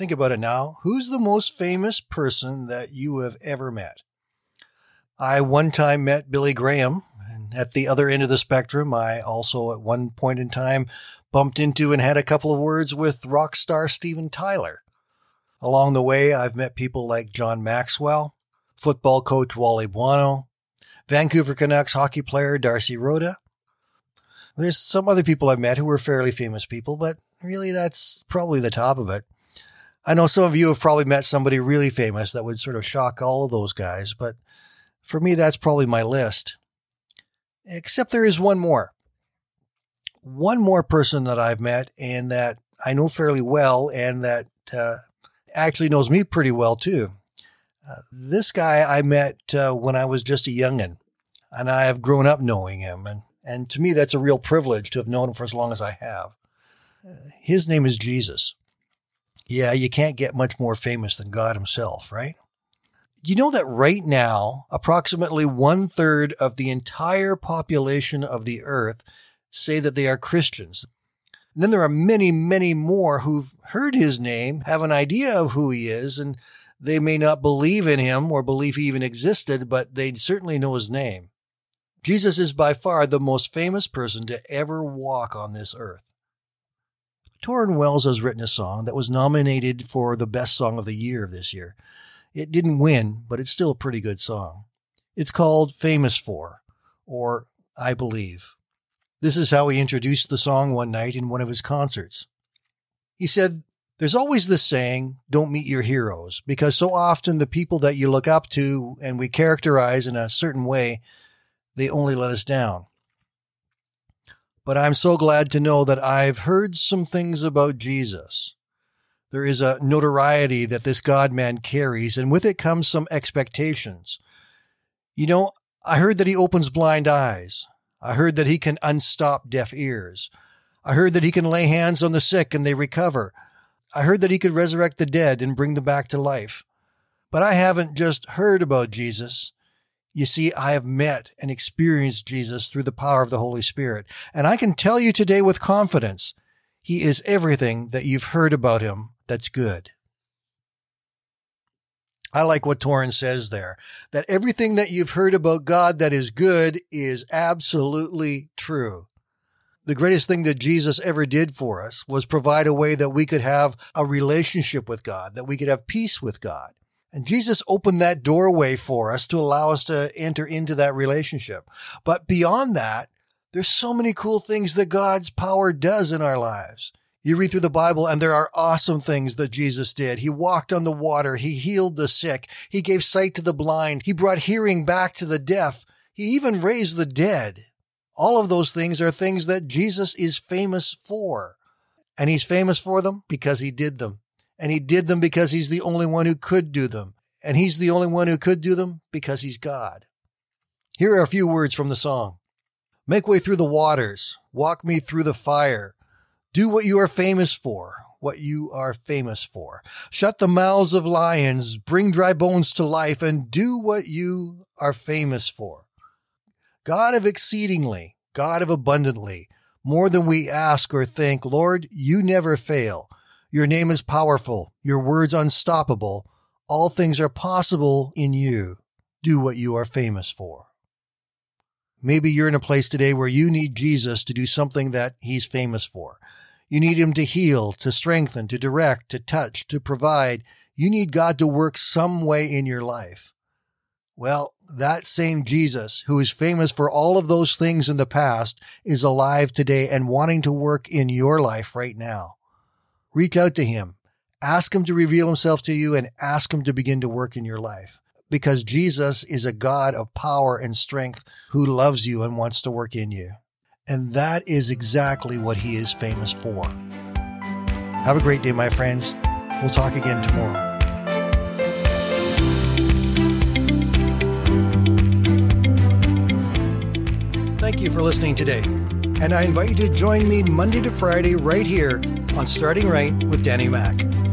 Think about it now. Who's the most famous person that you have ever met? I one time met Billy Graham, and at the other end of the spectrum, I also at one point in time bumped into and had a couple of words with rock star Steven Tyler. Along the way, I've met people like John Maxwell, football coach Wally Buono, Vancouver Canucks hockey player Darcy Rota. There's some other people I've met who were fairly famous people, but really that's probably the top of it. I know some of you have probably met somebody really famous that would sort of shock all of those guys, but for me, that's probably my list. Except there is one more. One more person that I've met and that I know fairly well and that uh, actually knows me pretty well too. Uh, this guy I met uh, when I was just a youngin, and I have grown up knowing him, and and to me that's a real privilege to have known him for as long as I have. Uh, his name is Jesus. Yeah, you can't get much more famous than God Himself, right? You know that right now, approximately one third of the entire population of the earth say that they are Christians. And then there are many, many more who've heard his name, have an idea of who he is, and they may not believe in him or believe he even existed, but they certainly know his name. Jesus is by far the most famous person to ever walk on this earth. Tauren Wells has written a song that was nominated for the best song of the year of this year. It didn't win, but it's still a pretty good song. It's called Famous For, or I Believe. This is how he introduced the song one night in one of his concerts. He said, There's always this saying, don't meet your heroes, because so often the people that you look up to and we characterize in a certain way, they only let us down but I'm so glad to know that I've heard some things about Jesus. There is a notoriety that this God man carries, and with it comes some expectations. You know, I heard that he opens blind eyes. I heard that he can unstop deaf ears. I heard that he can lay hands on the sick and they recover. I heard that he could resurrect the dead and bring them back to life. But I haven't just heard about Jesus. You see, I have met and experienced Jesus through the power of the Holy Spirit. And I can tell you today with confidence, he is everything that you've heard about him that's good. I like what Tauren says there, that everything that you've heard about God that is good is absolutely true. The greatest thing that Jesus ever did for us was provide a way that we could have a relationship with God, that we could have peace with God. And Jesus opened that doorway for us to allow us to enter into that relationship. But beyond that, there's so many cool things that God's power does in our lives. You read through the Bible and there are awesome things that Jesus did. He walked on the water. He healed the sick. He gave sight to the blind. He brought hearing back to the deaf. He even raised the dead. All of those things are things that Jesus is famous for. And he's famous for them because he did them. And he did them because he's the only one who could do them. And he's the only one who could do them because he's God. Here are a few words from the song. Make way through the waters. Walk me through the fire. Do what you are famous for. What you are famous for. Shut the mouths of lions. Bring dry bones to life and do what you are famous for. God of exceedingly, God of abundantly, more than we ask or think, Lord, you never fail. Your name is powerful, your words unstoppable. All things are possible in you. Do what you are famous for. Maybe you're in a place today where you need Jesus to do something that he's famous for. You need him to heal, to strengthen, to direct, to touch, to provide. You need God to work some way in your life. Well, that same Jesus, who is famous for all of those things in the past, is alive today and wanting to work in your life right now reach out to him. Ask him to reveal himself to you and ask him to begin to work in your life because Jesus is a God of power and strength who loves you and wants to work in you. And that is exactly what he is famous for. Have a great day, my friends. We'll talk again tomorrow. thank you for listening today. And I invite you to join me Monday to Friday right here on Starting Right with Danny Mack.